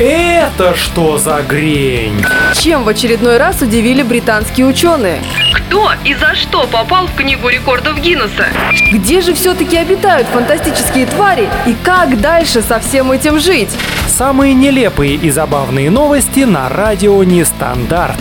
Это что за грень? Чем в очередной раз удивили британские ученые? Кто и за что попал в Книгу рекордов Гиннесса? Где же все-таки обитают фантастические твари и как дальше со всем этим жить? Самые нелепые и забавные новости на радио Нестандарт.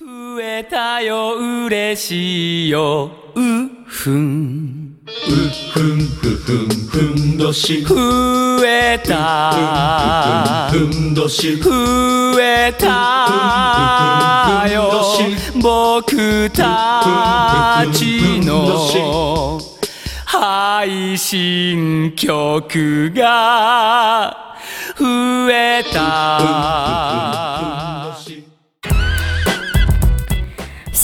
増えたよ嬉しいようふん ふんふふんふんどし。ふ増えた。んどし。増えたよ。僕たちの配信曲が増えた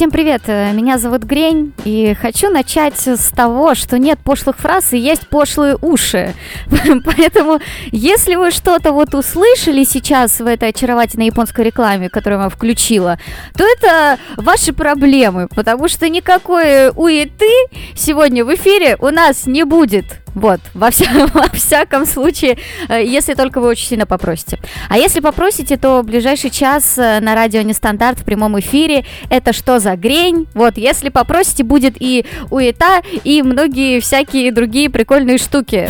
Всем привет, э, меня зовут Грень, и хочу начать с того, что нет пошлых фраз и есть пошлые уши. Поэтому, если вы что-то вот услышали сейчас в этой очаровательной японской рекламе, которую я включила, то это ваши проблемы, потому что никакой уеты сегодня в эфире у нас не будет. Вот, во, вся, во всяком случае, э, если только вы очень сильно попросите. А если попросите, то ближайший час э, на радио Нестандарт в прямом эфире это что за грень? Вот, если попросите, будет и уета, и многие всякие другие прикольные штуки.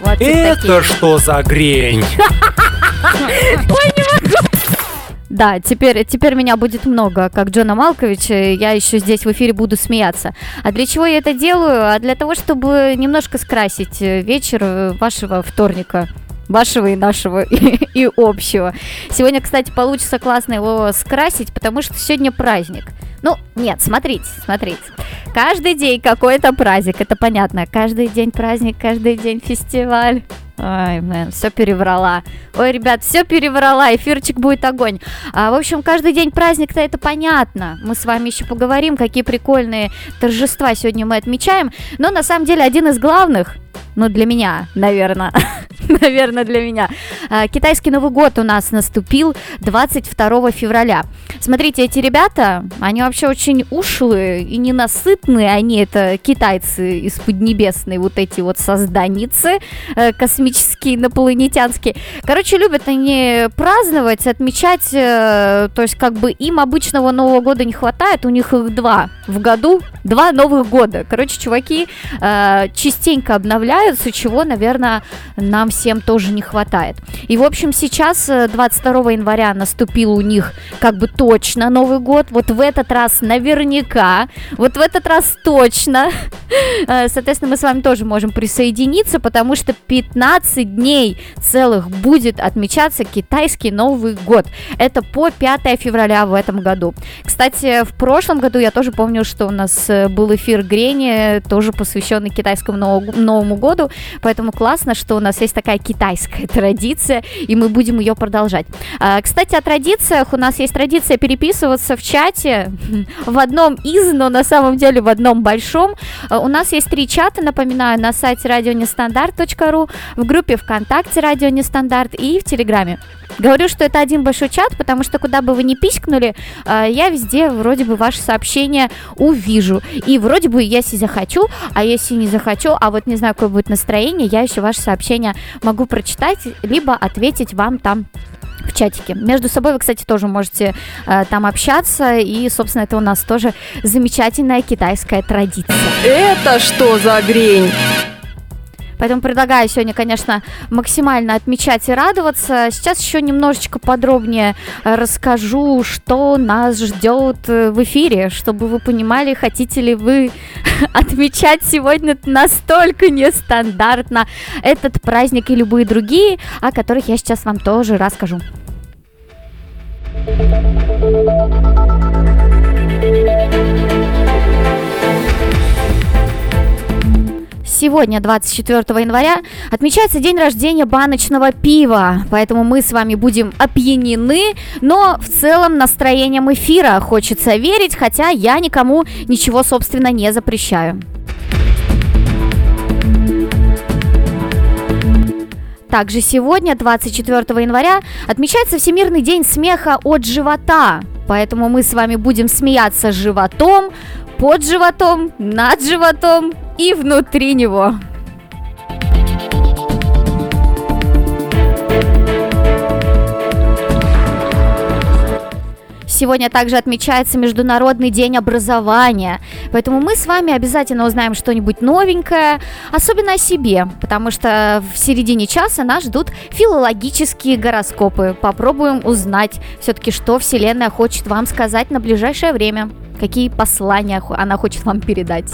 Вот Это такие. что за грень? Да, теперь, теперь меня будет много, как Джона Малкович, я еще здесь в эфире буду смеяться. А для чего я это делаю? А для того, чтобы немножко скрасить э, вечер э, вашего вторника. Вашего и нашего, и, и общего. Сегодня, кстати, получится классно его скрасить, потому что сегодня праздник. Ну, нет, смотрите, смотрите. Каждый день какой-то праздник, это понятно. Каждый день праздник, каждый день фестиваль. Ой, блин, все переврала. Ой, ребят, все переврала, эфирчик будет огонь. А, в общем, каждый день праздник-то это понятно. Мы с вами еще поговорим, какие прикольные торжества сегодня мы отмечаем. Но на самом деле один из главных, ну для меня, наверное, наверное, для меня. А, Китайский Новый год у нас наступил 22 февраля. Смотрите, эти ребята, они вообще очень ушлые и ненасытные. Они это китайцы из Поднебесной, вот эти вот созданицы э, космические, инопланетянские. Короче, любят они праздновать, отмечать, э, то есть как бы им обычного Нового года не хватает, у них их два в году, два Новых года. Короче, чуваки э, частенько обновляются, чего, наверное, нам всем тоже не хватает. И, в общем, сейчас, э, 22 января, наступил у них как бы точно Новый год. Вот в этот раз наверняка, вот в этот раз точно. Э, Соответственно, мы с вами тоже можем присоединиться, потому что 15 дней целых будет отмечаться китайский Новый год. Это по 5 февраля в этом году. Кстати, в прошлом году я тоже помню, что у нас э, был эфир Грени, тоже посвященный китайскому Новому году, поэтому классно, что у нас есть такая китайская традиция, и мы будем ее продолжать. А, Кстати, о традициях. У нас есть традиция переписываться в чате в одном из, но на самом деле в одном большом. А, У нас есть три чата, напоминаю, на сайте радионестандарт.ру, в группе ВКонтакте Радио Нестандарт и в Телеграме. Говорю, что это один большой чат, потому что куда бы вы ни пискнули, а, я везде вроде бы ваши сообщения увижу. И вроде бы, если захочу, а если не захочу, а вот не знаю, какое будет настроение, я еще ваши сообщения могу прочитать, либо ответить вам там в чатике. Между собой вы, кстати, тоже можете э, там общаться, и, собственно, это у нас тоже замечательная китайская традиция. Это что за грень? Поэтому предлагаю сегодня, конечно, максимально отмечать и радоваться. Сейчас еще немножечко подробнее э, расскажу, что нас ждет э, в эфире, чтобы вы понимали, хотите ли вы отмечать сегодня настолько нестандартно этот праздник и любые другие, о которых я сейчас вам тоже расскажу. Сегодня, 24 января, отмечается день рождения баночного пива, поэтому мы с вами будем опьянены, но в целом настроением эфира хочется верить, хотя я никому ничего, собственно, не запрещаю. Также сегодня, 24 января, отмечается Всемирный день смеха от живота. Поэтому мы с вами будем смеяться животом, под животом, над животом и внутри него. Сегодня также отмечается Международный день образования, поэтому мы с вами обязательно узнаем что-нибудь новенькое, особенно о себе, потому что в середине часа нас ждут филологические гороскопы. Попробуем узнать все-таки, что Вселенная хочет вам сказать на ближайшее время, какие послания она хочет вам передать.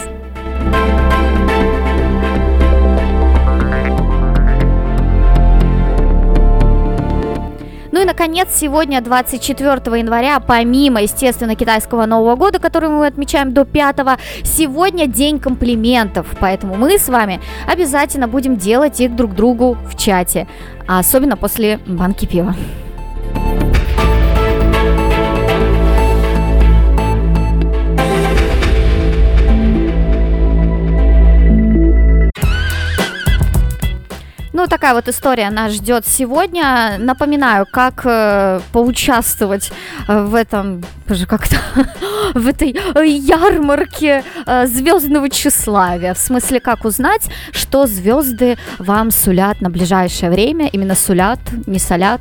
Ну и, наконец, сегодня, 24 января, помимо, естественно, китайского Нового года, который мы отмечаем до 5 сегодня день комплиментов. Поэтому мы с вами обязательно будем делать их друг другу в чате. А особенно после банки пива. Ну, такая вот история нас ждет сегодня. Напоминаю, как э, поучаствовать э, в этом, боже, как-то, в этой э, ярмарке э, звездного тщеславия. В смысле, как узнать, что звезды вам сулят на ближайшее время. Именно сулят, не солят,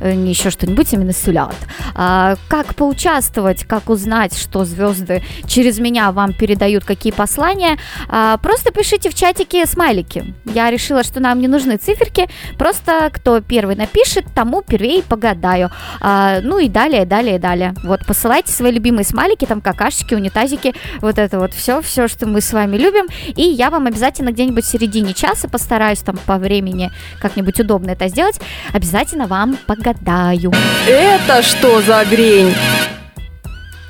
э, не еще что-нибудь, именно сулят. А, как поучаствовать, как узнать, что звезды через меня вам передают какие послания, а, просто пишите в чатике смайлики. Я решила, что нам не нужны циферки, просто кто первый напишет, тому первее погадаю. А, ну и далее, далее, далее. Вот, посылайте свои любимые смайлики, там какашечки, унитазики, вот это вот все, все, что мы с вами любим. И я вам обязательно где-нибудь в середине часа постараюсь там по времени как-нибудь удобно это сделать, обязательно вам погадаю. Это что за грень?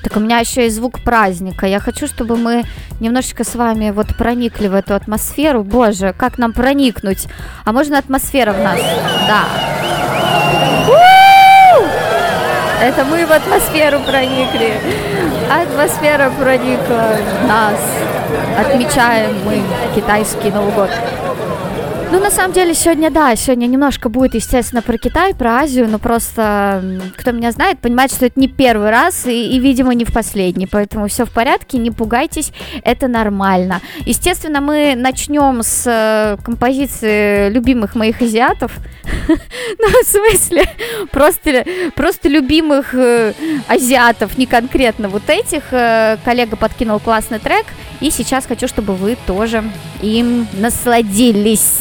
Так у меня еще и звук праздника. Я хочу, чтобы мы немножечко с вами вот проникли в эту атмосферу. Боже, как нам проникнуть? А можно атмосфера в нас? Да. Это мы в атмосферу проникли. Атмосфера проникла в нас. Отмечаем мы китайский Новый год. Ну, на самом деле, сегодня, да, сегодня немножко будет, естественно, про Китай, про Азию, но просто, кто меня знает, понимает, что это не первый раз и, и, видимо, не в последний, поэтому все в порядке, не пугайтесь, это нормально. Естественно, мы начнем с э, композиции любимых моих азиатов, ну, в смысле, просто, просто любимых э, азиатов, не конкретно вот этих. Э, Коллега подкинул классный трек, и сейчас хочу, чтобы вы тоже им насладились.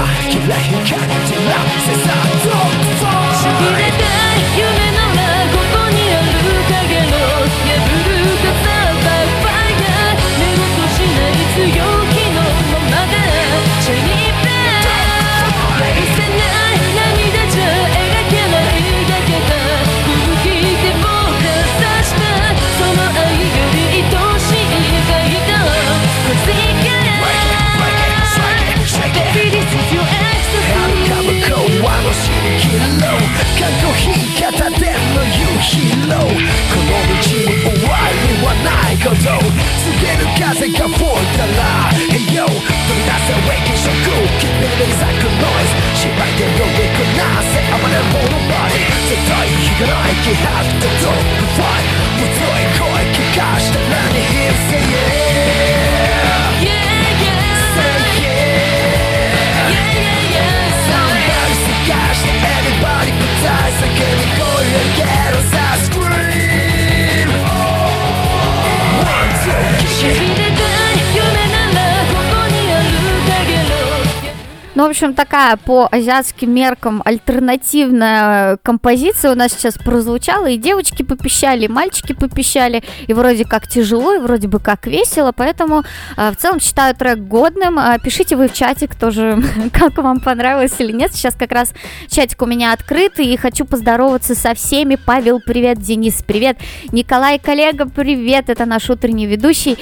나 길래 헷갈리지 마 세상 좀 Should be the night you シリキロ過去引き方での夕日ロこの道に終わりはないこと告げる風が吹いたら Hey yo 飛び出せウェイキーショック君に咲くノイズ芝居で乗りこなせ暴れ者バディ絶対引かない気迫とドッグファイぶつい声聞かしたらに Here say yeah you get. Ну, в общем, такая по азиатским меркам альтернативная композиция у нас сейчас прозвучала, и девочки попищали, и мальчики попищали, и вроде как тяжело, и вроде бы как весело, поэтому э, в целом считаю трек годным. Э, пишите вы в чатик тоже, как вам понравилось или нет. Сейчас как раз чатик у меня открытый, и хочу поздороваться со всеми. Павел, привет, Денис, привет, Николай, коллега, привет, это наш утренний ведущий.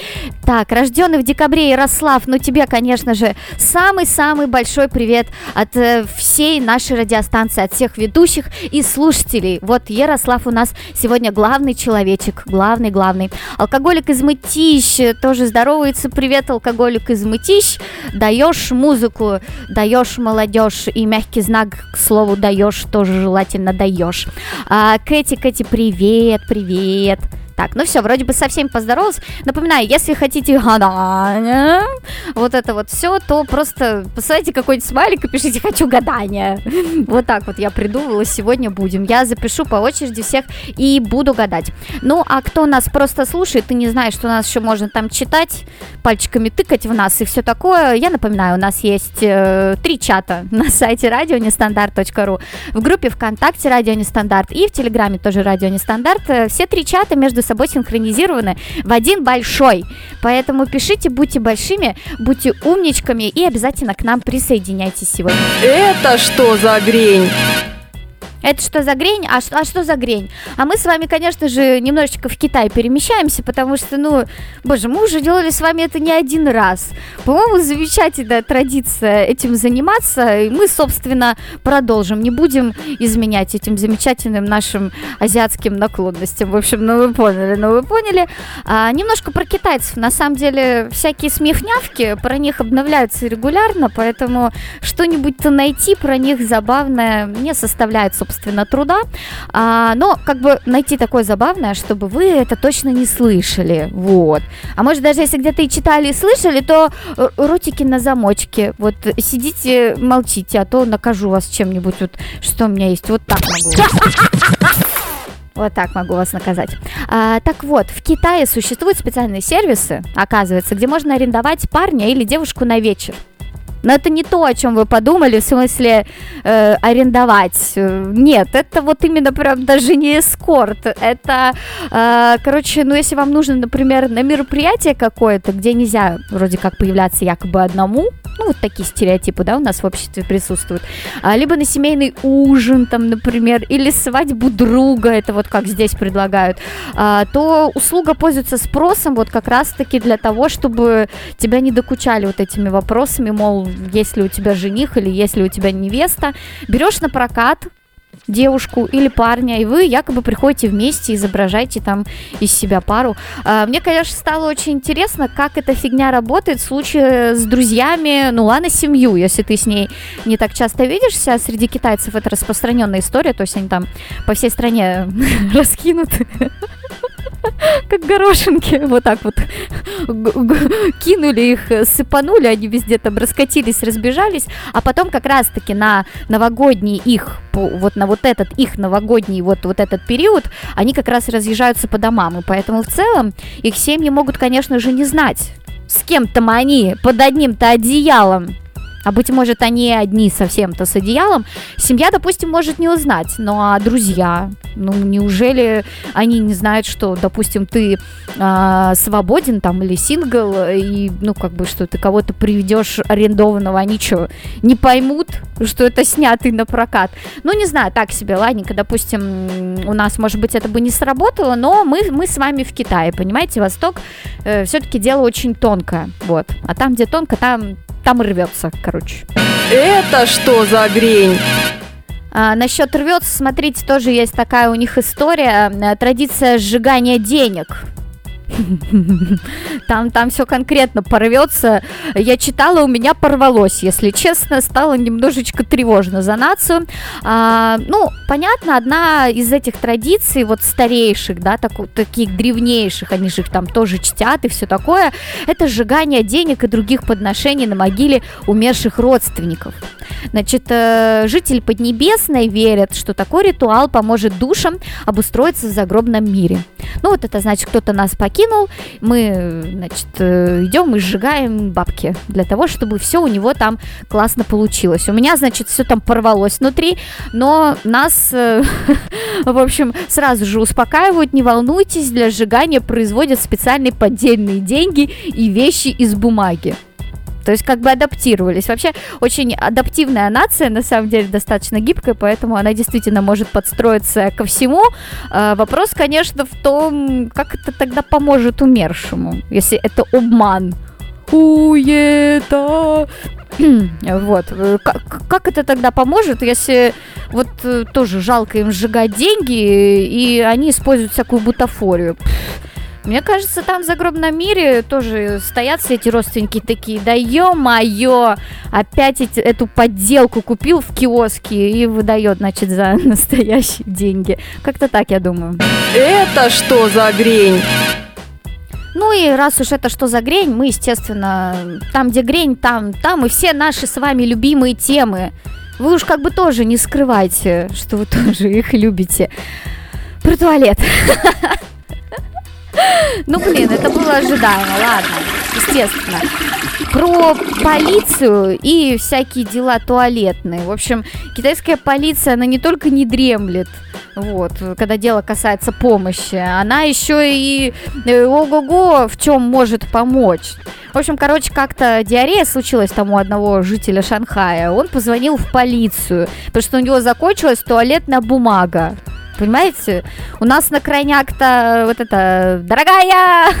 Так, рожденный в декабре Ярослав, ну тебе, конечно же, самый-самый большой привет от э, всей нашей радиостанции, от всех ведущих и слушателей. Вот Ярослав у нас сегодня главный человечек, главный, главный. Алкоголик из Мытищ э, тоже здоровается. Привет, алкоголик из Мытищ. Даешь музыку, даешь молодежь и мягкий знак, к слову, даешь, тоже желательно даешь. А, Кэти, Кэти, привет, привет. Так, ну все, вроде бы со всеми поздоровалась. Напоминаю, если хотите гадания, вот это вот все, то просто посылайте какой-нибудь смайлик и пишите «хочу гадания». Вот так вот я придумала, сегодня будем. Я запишу по очереди всех и буду гадать. Ну, а кто нас просто слушает и не знает, что у нас еще можно там читать, пальчиками тыкать в нас и все такое, я напоминаю, у нас есть э, три чата на сайте радионестандарт.ру, в группе ВКонтакте Радио Нестандарт и в Телеграме тоже Радио Нестандарт. Э, Все три чата между собой синхронизированы в один большой. Поэтому пишите, будьте большими, будьте умничками и обязательно к нам присоединяйтесь сегодня. Это что за грень? Это что за грень? А, а что за грень? А мы с вами, конечно же, немножечко в Китай перемещаемся, потому что, ну, боже, мы уже делали с вами это не один раз. По-моему, замечательная традиция этим заниматься, и мы, собственно, продолжим. Не будем изменять этим замечательным нашим азиатским наклонностям. В общем, ну вы поняли, ну вы поняли. А, немножко про китайцев. На самом деле, всякие смехнявки, про них обновляются регулярно, поэтому что-нибудь-то найти про них забавное не составляет, труда. А, но как бы найти такое забавное, чтобы вы это точно не слышали. Вот. А может даже если где-то и читали и слышали, то ротики на замочке. Вот сидите, молчите, а то накажу вас чем-нибудь. Вот что у меня есть. Вот так могу. Вот так могу вас наказать. А, так вот, в Китае существуют специальные сервисы, оказывается, где можно арендовать парня или девушку на вечер. Но это не то, о чем вы подумали, в смысле э, арендовать. Э, Нет, это вот именно прям даже не эскорт. Это, э, короче, ну если вам нужно, например, на мероприятие какое-то, где нельзя вроде как появляться якобы одному, ну вот такие стереотипы, да, у нас в обществе присутствуют, а, либо на семейный ужин, там, например, или свадьбу друга, это вот как здесь предлагают, а, то услуга пользуется спросом вот как раз-таки для того, чтобы тебя не докучали вот этими вопросами, мол, есть ли у тебя жених или есть ли у тебя невеста. Берешь на прокат девушку или парня, и вы якобы приходите вместе, изображаете там из себя пару. А, Мне, конечно, стало очень интересно, как эта фигня работает в случае с друзьями, ну ладно, семью, если ты с ней не так часто видишься, а среди китайцев это распространенная история, то есть они там по всей стране раскинуты как горошинки, вот так вот. Кинули их, сыпанули, они везде там раскатились, разбежались, а потом как раз-таки на новогодний их, вот на вот этот их новогодний вот, вот этот период, они как раз разъезжаются по домам, и поэтому в целом их семьи могут, конечно же, не знать, с кем-то они под одним-то одеялом а быть может, они одни совсем-то с одеялом, семья, допустим, может не узнать. Ну а друзья, ну неужели они не знают, что, допустим, ты а, свободен там или сингл, и, ну, как бы, что ты кого-то приведешь арендованного, они что, не поймут, что это снятый на прокат? Ну, не знаю, так себе, ладненько, допустим, у нас, может быть, это бы не сработало, но мы, мы с вами в Китае, понимаете, Восток все-таки дело очень тонкое, вот. А там, где тонко, там, там рвется, короче. Это что за грень? А, насчет рвется, смотрите, тоже есть такая у них история, э, традиция сжигания денег. Там, там все конкретно порвется. Я читала, у меня порвалось, если честно, стало немножечко тревожно за нацию. А, ну, понятно, одна из этих традиций, вот старейших, да, таку- таких древнейших, они же их там тоже чтят и все такое, это сжигание денег и других подношений на могиле умерших родственников. Значит, э, жители Поднебесной верят, что такой ритуал поможет душам обустроиться в загробном мире. Ну, вот это значит, кто-то нас покинул, мы, э, значит, э, идем и сжигаем бабки для того, чтобы все у него там классно получилось. У меня, значит, все там порвалось внутри, но нас, э, в общем, сразу же успокаивают, не волнуйтесь, для сжигания производят специальные поддельные деньги и вещи из бумаги. То есть как бы адаптировались. Вообще очень адаптивная нация, на самом деле достаточно гибкая, поэтому она действительно может подстроиться ко всему. А, вопрос, конечно, в том, как это тогда поможет умершему, если это обман. Уета. Вот. Э, Как, как это тогда поможет, если вот э, тоже жалко им сжигать деньги, и они используют всякую бутафорию? Пф, Мне кажется, там в загробном мире тоже стоят все эти родственники такие, да ё-моё, опять эти- эту подделку купил в киоске и выдает, значит, за настоящие деньги. Как-то так, я думаю. Это что за грень? Ну и раз уж это что за грень, мы, естественно, там, где грень, там, там и все наши с вами любимые темы. Вы уж как бы тоже не скрывайте, что вы тоже их любите. Про туалет. Ну, блин, это было ожидаемо, ладно, естественно. Про полицию и всякие дела туалетные. В общем, китайская полиция, она не только не дремлет, вот, когда дело касается помощи, она еще и э, ого-го в чем может помочь. В общем, короче, как-то диарея случилась тому одного жителя Шанхая. Он позвонил в полицию, потому что у него закончилась туалетная бумага. Понимаете? У нас на крайняк-то вот это «Дорогая!»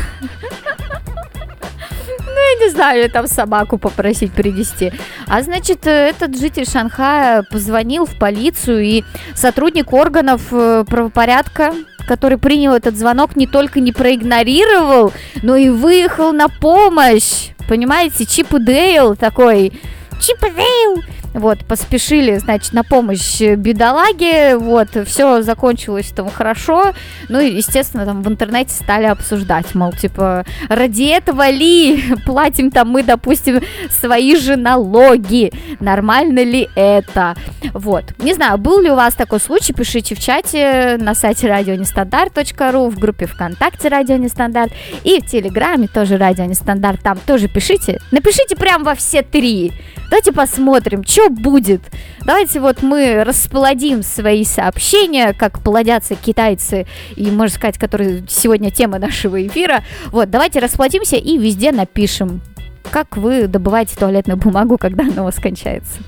Ну, я не знаю, там собаку попросить принести. А значит, э, этот житель Шанхая позвонил в полицию, и сотрудник органов э, правопорядка который принял этот звонок, не только не проигнорировал, но и выехал на помощь. Понимаете, Чип и Дейл такой... Чип и Дейл! Вот, поспешили, значит, на помощь э, бедолаге, вот, все закончилось там хорошо, ну и, естественно, там в интернете стали обсуждать, мол, типа, ради этого ли платим там мы, допустим, свои же налоги, нормально ли это, вот, не знаю, был ли у вас такой случай, пишите в чате на сайте радионестандарт.ру, в группе ВКонтакте Радио Нестандарт и в Телеграме тоже Радио Нестандарт, там тоже пишите, напишите прям во все три, Давайте посмотрим, что будет. Давайте вот мы расплодим свои сообщения, как плодятся китайцы, и, можно сказать, которые сегодня тема нашего эфира. Вот, давайте расплодимся и везде напишем, как вы добываете туалетную бумагу, когда она у вас кончается.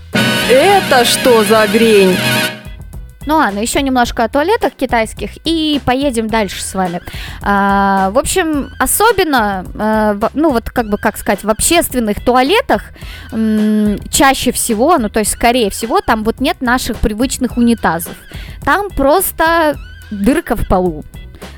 Это что за грень? Ну ладно, еще немножко о туалетах китайских и поедем дальше с вами. А, в общем, особенно, а, ну вот как бы, как сказать, в общественных туалетах чаще всего, ну то есть скорее всего, там вот нет наших привычных унитазов. Там просто дырка в полу.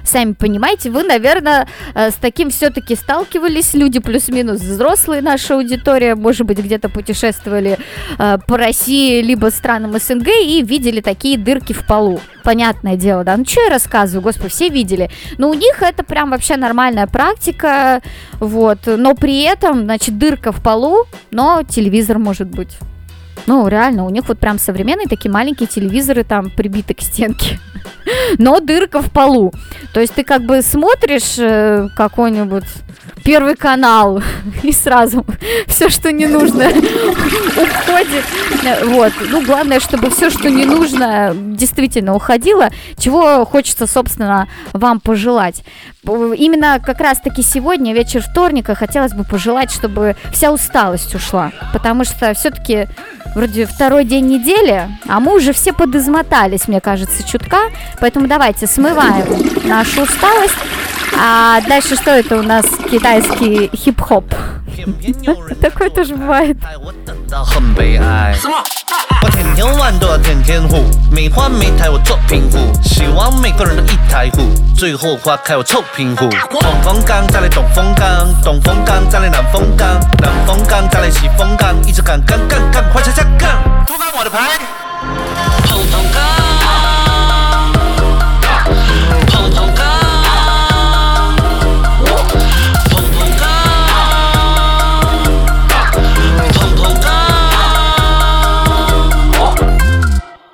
Сами понимаете, вы, наверное, э, с таким все-таки сталкивались, люди плюс-минус взрослые, наша аудитория, может быть, где-то путешествовали э, по России, либо странам СНГ и видели такие дырки в полу. Понятное дело, да. Ну, что я рассказываю, господи, все видели. Но у них это прям вообще нормальная практика, вот. Но при этом, значит, дырка в полу, но телевизор может быть. Ну, реально, у них вот прям современные такие маленькие телевизоры там прибиты к стенке. Но дырка в полу. То есть ты как бы смотришь э, какой-нибудь первый канал и сразу все, что не нужно, уходит. Вот. Ну, главное, чтобы все, что не нужно, действительно уходило. Чего хочется, собственно, вам пожелать. Именно как раз-таки сегодня, вечер вторника, хотелось бы пожелать, чтобы вся усталость ушла. Потому что все-таки вроде второй день недели, а мы уже все подизмотались, мне кажется, чутка. Поэтому давайте смываем нашу усталость. А дальше что это у нас? Китайский хип-хоп. Такое тоже бывает. 我等到很悲哀。什么？我天天玩都要天天胡，没花没台我做平胡，希望每个人都一台胡，最后花开我臭平胡。冲锋岗再来东风岗，东风岗再来南风岗，南风岗再来西风岗，一直干干干干，快车加干，不干我的牌。砰砰岗，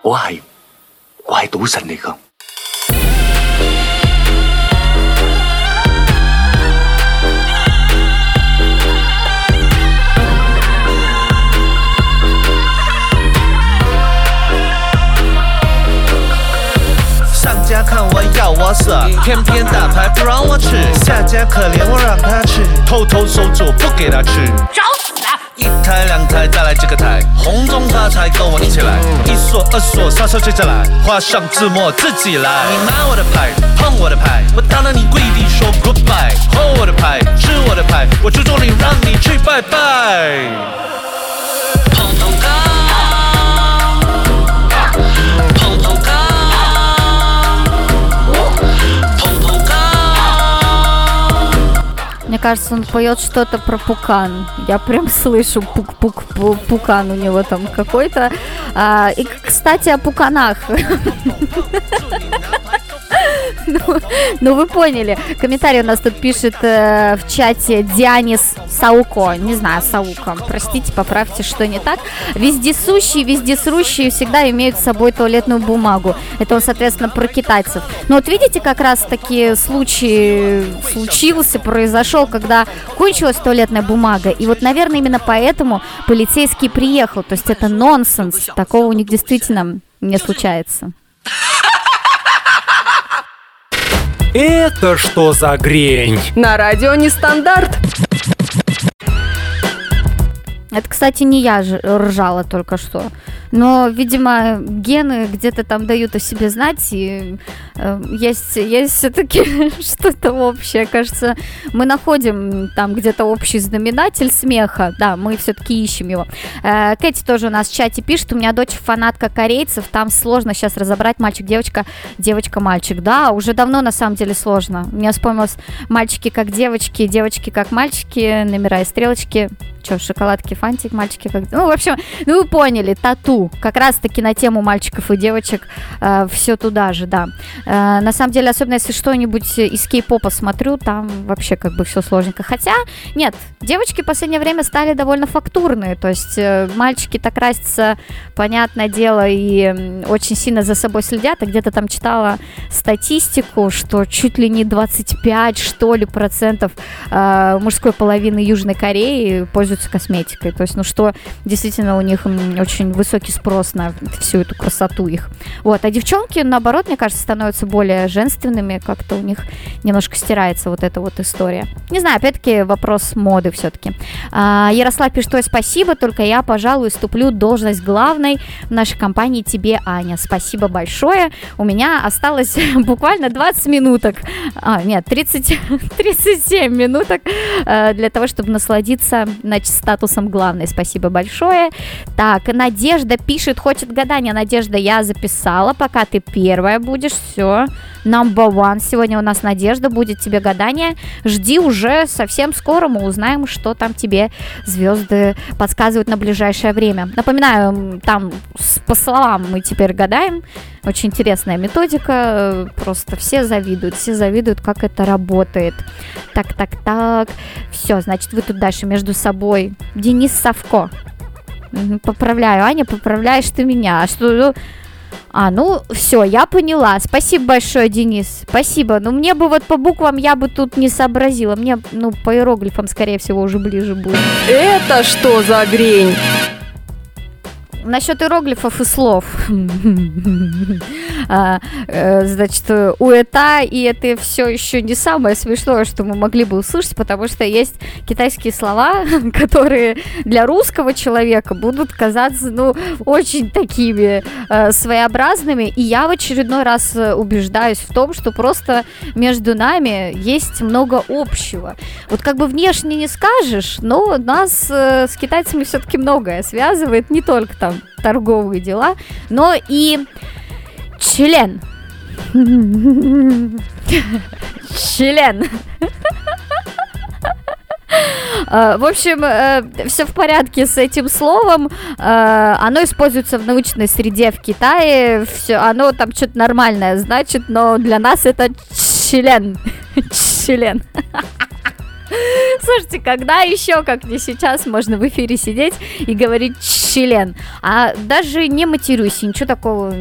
我係我係賭神嚟噶。上家看我要我死，偏偏打牌不让我吃，下家可怜我让他吃，偷偷收住不给他吃。一台两台再来几个台，红中发财跟我一起来，一锁二锁杀手接下来，画上字幕自己来。你拿我的牌，碰我的牌，我打到你跪地说 goodbye，喝我的牌，吃我的牌，我诅咒你让你去拜拜。Мне кажется, он поет что-то про пукан. Я прям слышу пук-пук пу- пукан у него там какой-то. А, и, кстати, о пуканах. Ну, вы поняли. Комментарий у нас тут пишет э, в чате Дианис Сауко. Не знаю, Сауко. Простите, поправьте, что не так. Вездесущие, вездесрущие всегда имеют с собой туалетную бумагу. Это он, соответственно, про китайцев. Но вот видите, как раз таки случай случился, произошел, когда кончилась туалетная бумага. И вот, наверное, именно поэтому полицейский приехал. То есть это нонсенс. Такого у них действительно не случается. Это что за грень? На радио нестандарт. Это, кстати, не я ржала только что. Но, видимо, гены где-то там дают о себе знать, и э, есть, есть все-таки что-то общее. Кажется, мы находим там где-то общий знаменатель смеха. Да, мы все-таки ищем его. Э, Кэти тоже у нас в чате пишет, у меня дочь фанатка корейцев, там сложно сейчас разобрать мальчик-девочка, девочка-мальчик. Да, уже давно на самом деле сложно. Мне вспомнилось мальчики как девочки, девочки как мальчики, номера и стрелочки. Че, шоколадки, фантик, мальчики как... Ну, в общем, ну вы поняли, тату. Как раз-таки на тему мальчиков и девочек все туда же, да. Э, на самом деле, особенно если что-нибудь из кей-попа смотрю, там вообще как бы все сложненько. Хотя, нет, девочки в последнее время стали довольно фактурные. То есть э, мальчики так красятся, понятное дело, и очень сильно за собой следят. А где-то там читала статистику, что чуть ли не 25, что ли, процентов э, мужской половины Южной Кореи пользуются косметикой. То есть, ну что, действительно, у них очень высокий спрос на всю эту красоту их. Вот, а девчонки, наоборот, мне кажется, становятся более женственными, как-то у них немножко стирается вот эта вот история. Не знаю, опять-таки, вопрос моды все-таки. Ярослав пишет, ой, спасибо, только я, пожалуй, ступлю должность главной в нашей компании тебе, Аня. Спасибо большое. У меня осталось буквально 20 минуток. А, нет, 30, 37 минуток для того, чтобы насладиться значит, статусом главной. Спасибо большое. Так, Надежда пишет, хочет гадания. Надежда, я записала, пока ты первая будешь. Все, number one. Сегодня у нас Надежда, будет тебе гадание. Жди уже совсем скоро, мы узнаем, что там тебе звезды подсказывают на ближайшее время. Напоминаю, там по словам мы теперь гадаем. Очень интересная методика. Просто все завидуют, все завидуют, как это работает. Так, так, так. Все, значит, вы тут дальше между собой. Денис Савко. Поправляю, Аня, поправляешь ты меня. А что, ну, а, ну, все, я поняла. Спасибо большое, Денис. Спасибо. Ну, мне бы вот по буквам я бы тут не сообразила. Мне, ну, по иероглифам, скорее всего, уже ближе будет. Это что за грень? Насчет иероглифов и слов. А, э, Значит, у это и это все еще не самое смешное, что мы могли бы услышать, потому что есть китайские слова, которые для русского человека будут казаться, ну, очень такими э, своеобразными. И я в очередной раз э, убеждаюсь в том, что просто между нами есть много общего. Вот как бы внешне не скажешь, но нас э, с китайцами все-таки многое связывает, не только там торговые дела, но и член. Член. Э, В общем, все в порядке с этим словом. Э, Оно используется в научной среде в Китае. Все, оно там что-то нормальное значит, но для нас это член. Член. Слушайте, когда еще, как не сейчас, можно в эфире сидеть и говорить член? А даже не матерюсь, ничего такого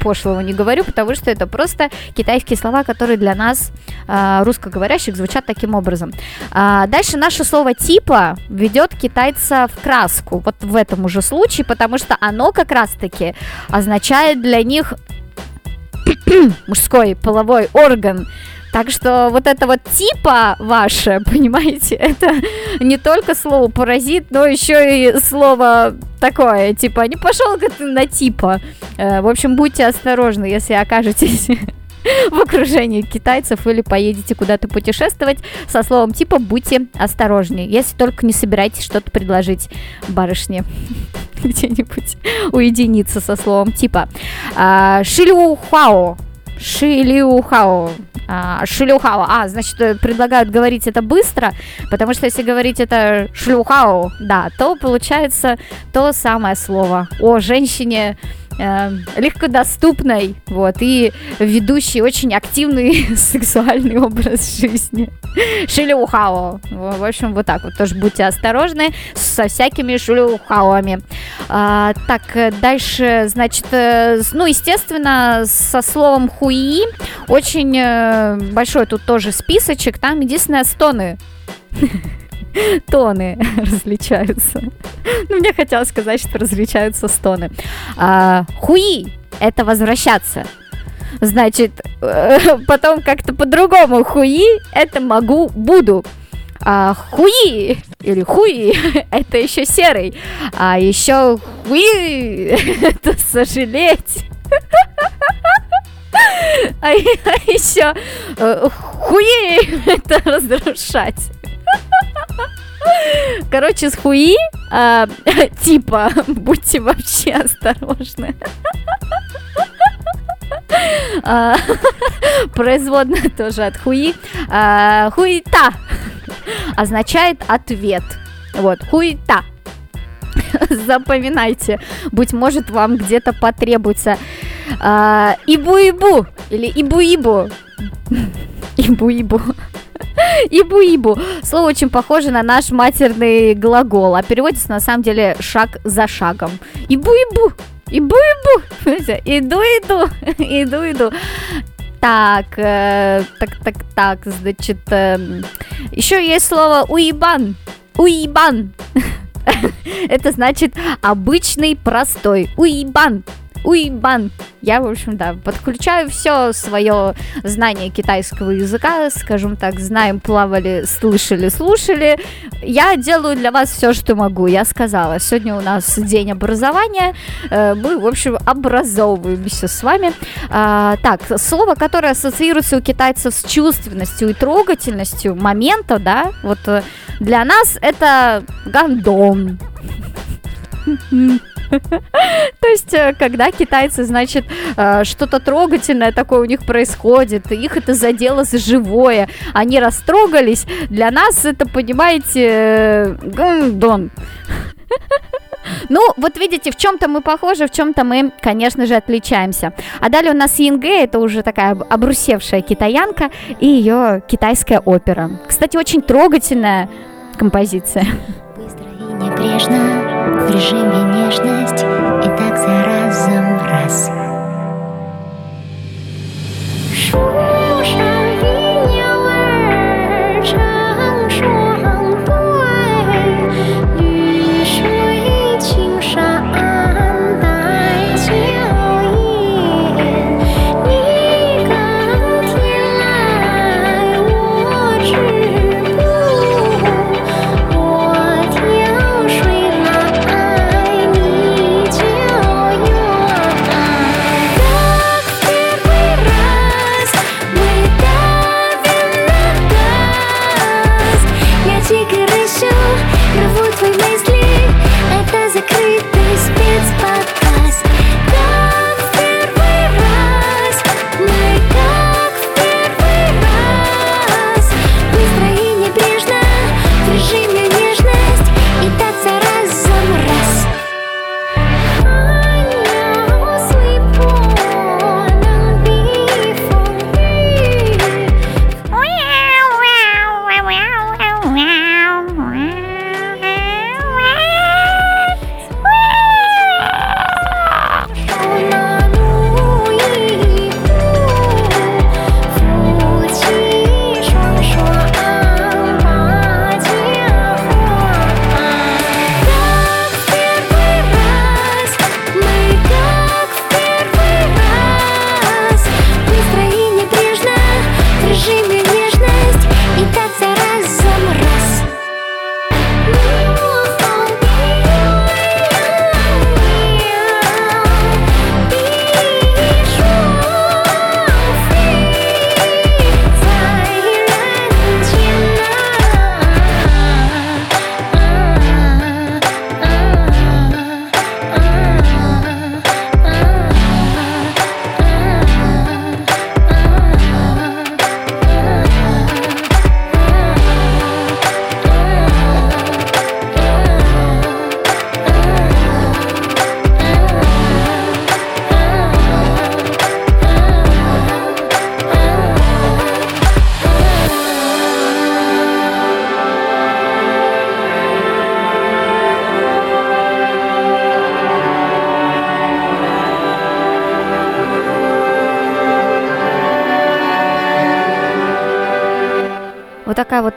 пошлого не говорю, потому что это просто китайские слова, которые для нас, а, русскоговорящих, звучат таким образом. А, дальше наше слово типа ведет китайца в краску. Вот в этом уже случае, потому что оно как раз-таки означает для них мужской половой орган. Так что вот это вот типа ваше, понимаете, это не только слово паразит, но еще и слово такое, типа, не пошел-ка ты на типа. Э, В общем, будьте осторожны, если окажетесь в окружении китайцев или поедете куда-то путешествовать со словом типа «будьте осторожнее», если только не собираетесь что-то предложить барышне где-нибудь уединиться со словом типа а, «шилюхао», Шилюхао. А. А, значит, э, предлагают говорить это быстро, потому что если говорить это шлюхао, да, то получается то самое слово о женщине э, легкодоступной, вот, и ведущей очень активный сексуальный образ жизни. Шилюхао. В общем, вот так вот. Тоже будьте осторожны со всякими шилюхаоами. А, так, э, дальше, значит, э, ну, естественно, со словом хуи очень э, большой тут тоже списочек. Там единственное стоны. Тоны различаются. Ну, мне хотелось сказать, что различаются стоны. А, хуи – это возвращаться. Значит, э, потом как-то по-другому. Хуи – это могу, буду. А хуи или хуи – это еще серый. А еще хуи – это сожалеть. А, еще хуи – это разрушать. Короче, с хуи, а, типа, будьте вообще осторожны. А, производная тоже от хуи. А, хуита означает ответ. Вот, хуита. Запоминайте, быть может, вам где-то потребуется ибу-ибу или ибу-ибу. Ибу-ибу. Ибу-ибу. Слово очень похоже на наш матерный глагол, а переводится на самом деле шаг за шагом. Ибу-ибу. Ибу-ибу. Иду-иду. Иду-иду. Так, э, так, так, так, значит, еще есть слово уебан. Уебан. Это значит обычный, простой. Уебан. Уйбан. Я, в общем, да, подключаю все свое знание китайского языка, скажем так, знаем, плавали, слышали, слушали. Я делаю для вас все, что могу. Я сказала, сегодня у нас день образования, э, мы, в общем, образовываемся с вами. А, так, слово, которое ассоциируется у китайцев с чувственностью и трогательностью момента, да, вот э, для нас это гандон. То есть, э, когда китайцы, значит, э, что-то трогательное такое у них происходит, их это задело за живое, они растрогались, для нас это, понимаете, э, гандон. Ну, вот видите, в чем-то мы похожи, в чем-то мы, конечно же, отличаемся. А далее у нас Инге, это уже такая об- обрусевшая китаянка, и ее китайская опера. Кстати, очень трогательная композиция. Быстро и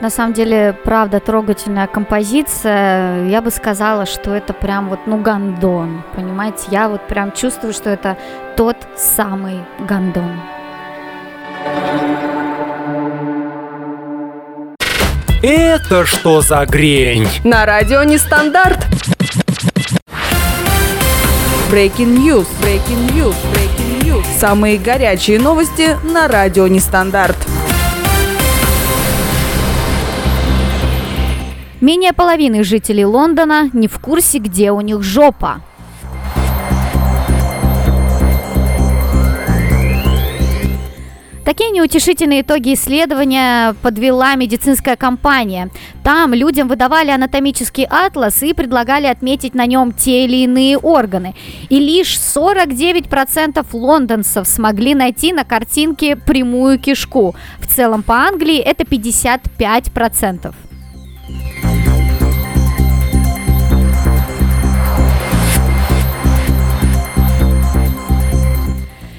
на самом деле правда трогательная композиция. Я бы сказала, что это прям вот ну гандон, понимаете? Я вот прям чувствую, что это тот самый гандон. Это что за грень? На радио Нестандарт. Breaking News, Breaking News, Breaking News. Самые горячие новости на радио Нестандарт. Менее половины жителей Лондона не в курсе, где у них жопа. Такие неутешительные итоги исследования подвела медицинская компания. Там людям выдавали анатомический атлас и предлагали отметить на нем те или иные органы. И лишь 49% лондонцев смогли найти на картинке прямую кишку. В целом по Англии это 55%.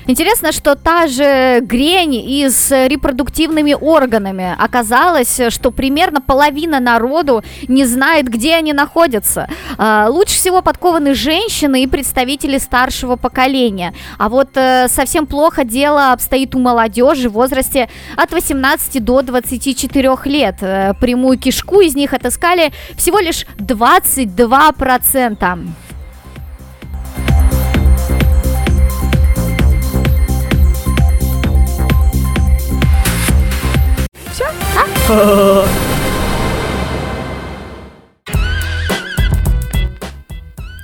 Интересно, что та же грень и с репродуктивными органами. Оказалось, что примерно половина народу не знает, где они находятся. А, Лучше всего подкованы женщины и представители старшего поколения. А вот э, совсем плохо дело обстоит у молодежи в возрасте от 18 до 24 лет. Э, Прямую кишку из них отыскали всего лишь 22%.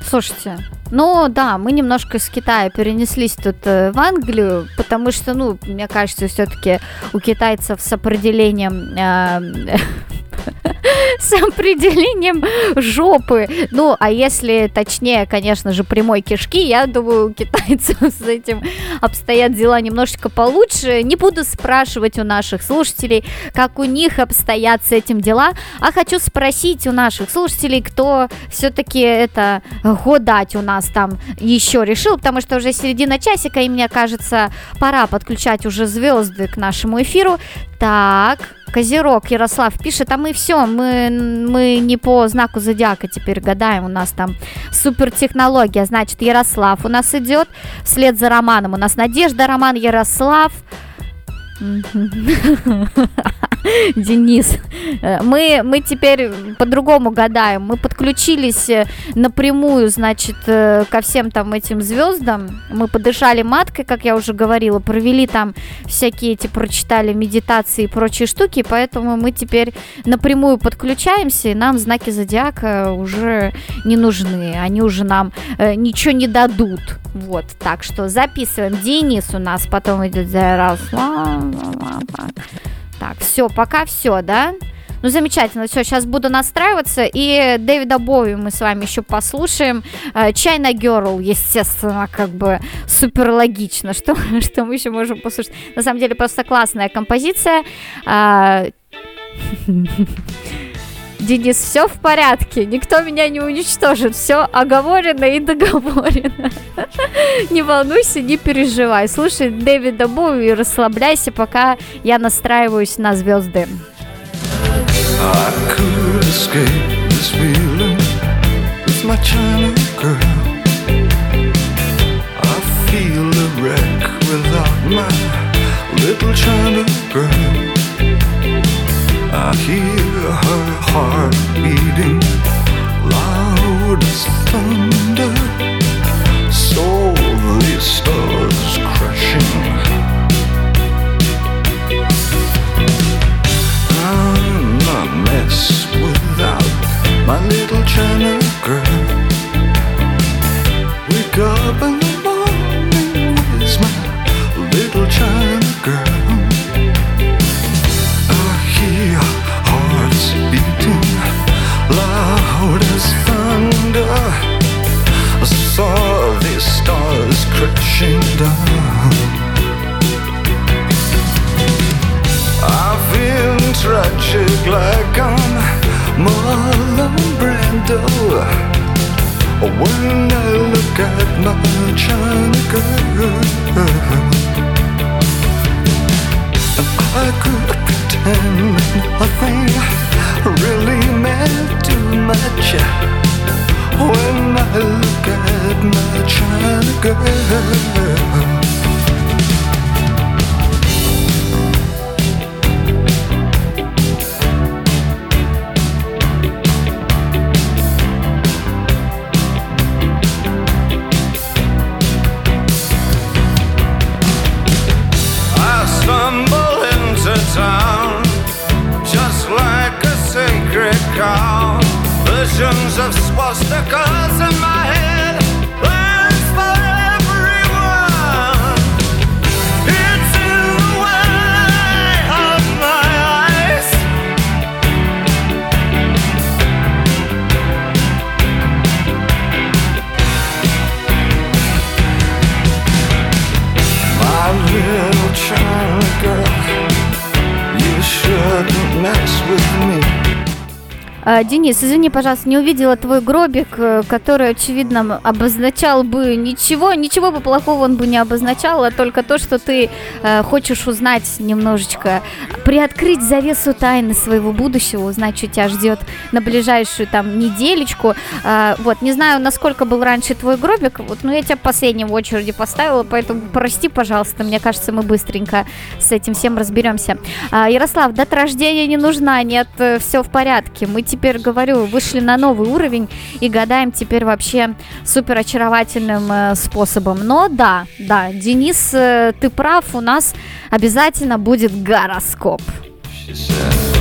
Слушайте, ну да, мы немножко из Китая перенеслись тут э, в Англию, потому что, ну, мне кажется, все-таки у китайцев с определением э, с определением жопы. Ну, а если точнее, конечно же, прямой кишки, я думаю, у китайцев с этим обстоят дела немножечко получше. Не буду спрашивать у наших слушателей, как у них обстоят с этим дела, а хочу спросить у наших слушателей, кто все-таки это годать у нас там еще решил, потому что уже середина часика, и мне кажется, пора подключать уже звезды к нашему эфиру. Так, Козерог Ярослав пишет, а мы все, мы, мы не по знаку зодиака теперь гадаем, у нас там супертехнология, значит, Ярослав у нас идет, вслед за Романом. У нас Надежда, Роман, Ярослав, Денис, э, мы, мы теперь по-другому гадаем. Мы подключились э, напрямую, значит, э, ко всем там этим звездам. Мы подышали маткой, как я уже говорила, провели там всякие эти, прочитали медитации и прочие штуки, поэтому мы теперь напрямую подключаемся, и нам знаки зодиака уже не нужны. Они уже нам э, ничего не дадут. Вот, так что записываем. Денис у нас потом идет Ярослав. Так, все, пока все, да? Ну, замечательно, все, сейчас буду настраиваться, и Дэвида Боуи мы с вами еще послушаем. Э, China Girl, естественно, как бы супер логично, что, что мы еще можем послушать. На самом деле, просто классная композиция. Денис, все в порядке, никто меня не уничтожит, все оговорено и договорено. Не волнуйся, не переживай. Слушай Дэвида Боуи и расслабляйся, пока я настраиваюсь на звезды. Little China girl. I hear her heart beating loud as thunder. So the stars crashing. I'm a mess without my little China girl. Wake up in the morning, where's my little China girl? Hear hearts beating loud as thunder. I saw the stars crashing down. I feel tragic like I'm Marlon Brando When I look at my China girl I could pretend nothing really meant too much. When I look at my China girl. Visions of swastikas in my head. Денис, извини, пожалуйста, не увидела твой гробик, э, который, очевидно, обозначал бы ничего, ничего бы плохого он бы не обозначал, а только то, что ты э, хочешь узнать немножечко, приоткрыть завесу тайны своего будущего, узнать, что тебя ждет на ближайшую там неделечку. А, вот, не знаю, насколько был раньше твой гробик, вот, но я тебя последним в очереди поставила, поэтому прости, пожалуйста, мне кажется, мы быстренько с этим всем разберемся. А, Ярослав, дата рождения не нужна, нет, все в порядке. Мы теперь, говорю, вышли на новый уровень и гадаем теперь вообще супер очаровательным э, способом. Но да, да, Денис, э, ты прав, у нас обязательно будет гороскоп. When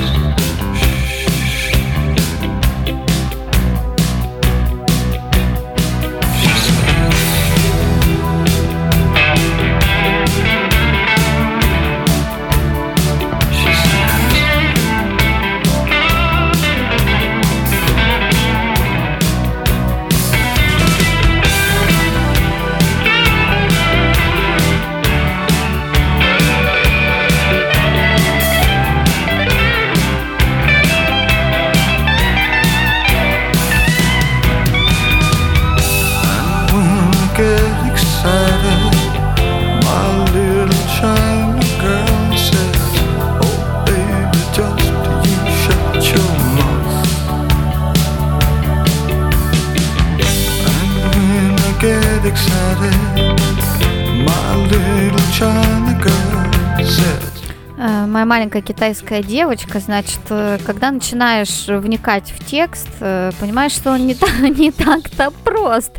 Моя маленькая китайская девочка, значит, э, когда начинаешь вникать в текст, э, понимаешь, что он не, так, не так-то прост.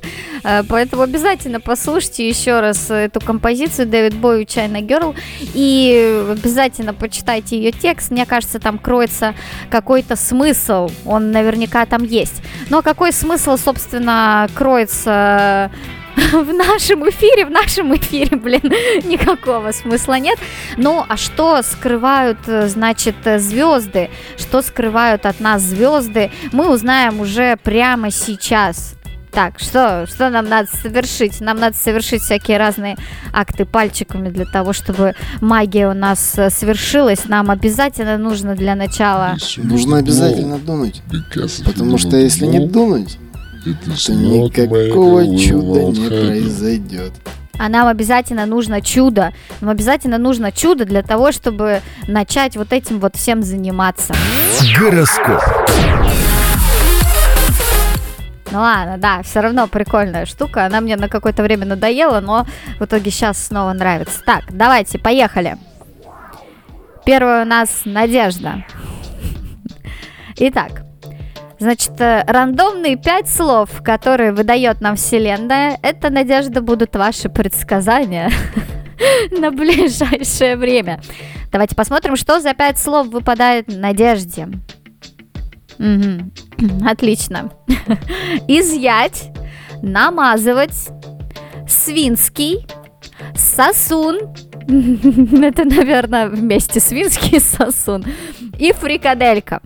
Э, Поэтому обязательно послушайте еще раз эту композицию Дэвид Бой China Girl и обязательно почитайте ее текст. Мне кажется, там кроется какой-то смысл, он наверняка там есть. Но какой смысл, собственно, кроется в нашем эфире, в нашем эфире, блин, никакого смысла нет. Ну, а что скрывают, э, значит, э, звезды? Что скрывают от нас звезды? Мы узнаем уже прямо сейчас. Так, что, что нам надо совершить? Нам надо совершить всякие разные акты пальчиками для того, чтобы магия у нас э, свершилась. Нам обязательно нужно для начала... Нужно обязательно думать. Потому что если не думать, то никакого чуда не произойдет. А нам обязательно нужно чудо. Нам обязательно нужно чудо для того, чтобы начать вот этим вот всем заниматься. Гороскоп. Ну ладно, да, все равно прикольная штука. Она мне на какое-то время надоела, но в итоге сейчас снова нравится. Так, давайте, поехали. Первая у нас Надежда. Итак, значит, э, рандомные пять слов, которые выдает нам Вселенная, это, Надежда, будут ваши предсказания на ближайшее время. Давайте посмотрим, что за пять слов выпадает Надежде. Мгм. Отлично. Изъять, намазывать, свинский, сосун. Это, наверное, вместе свинский сосун. И фрикаделька.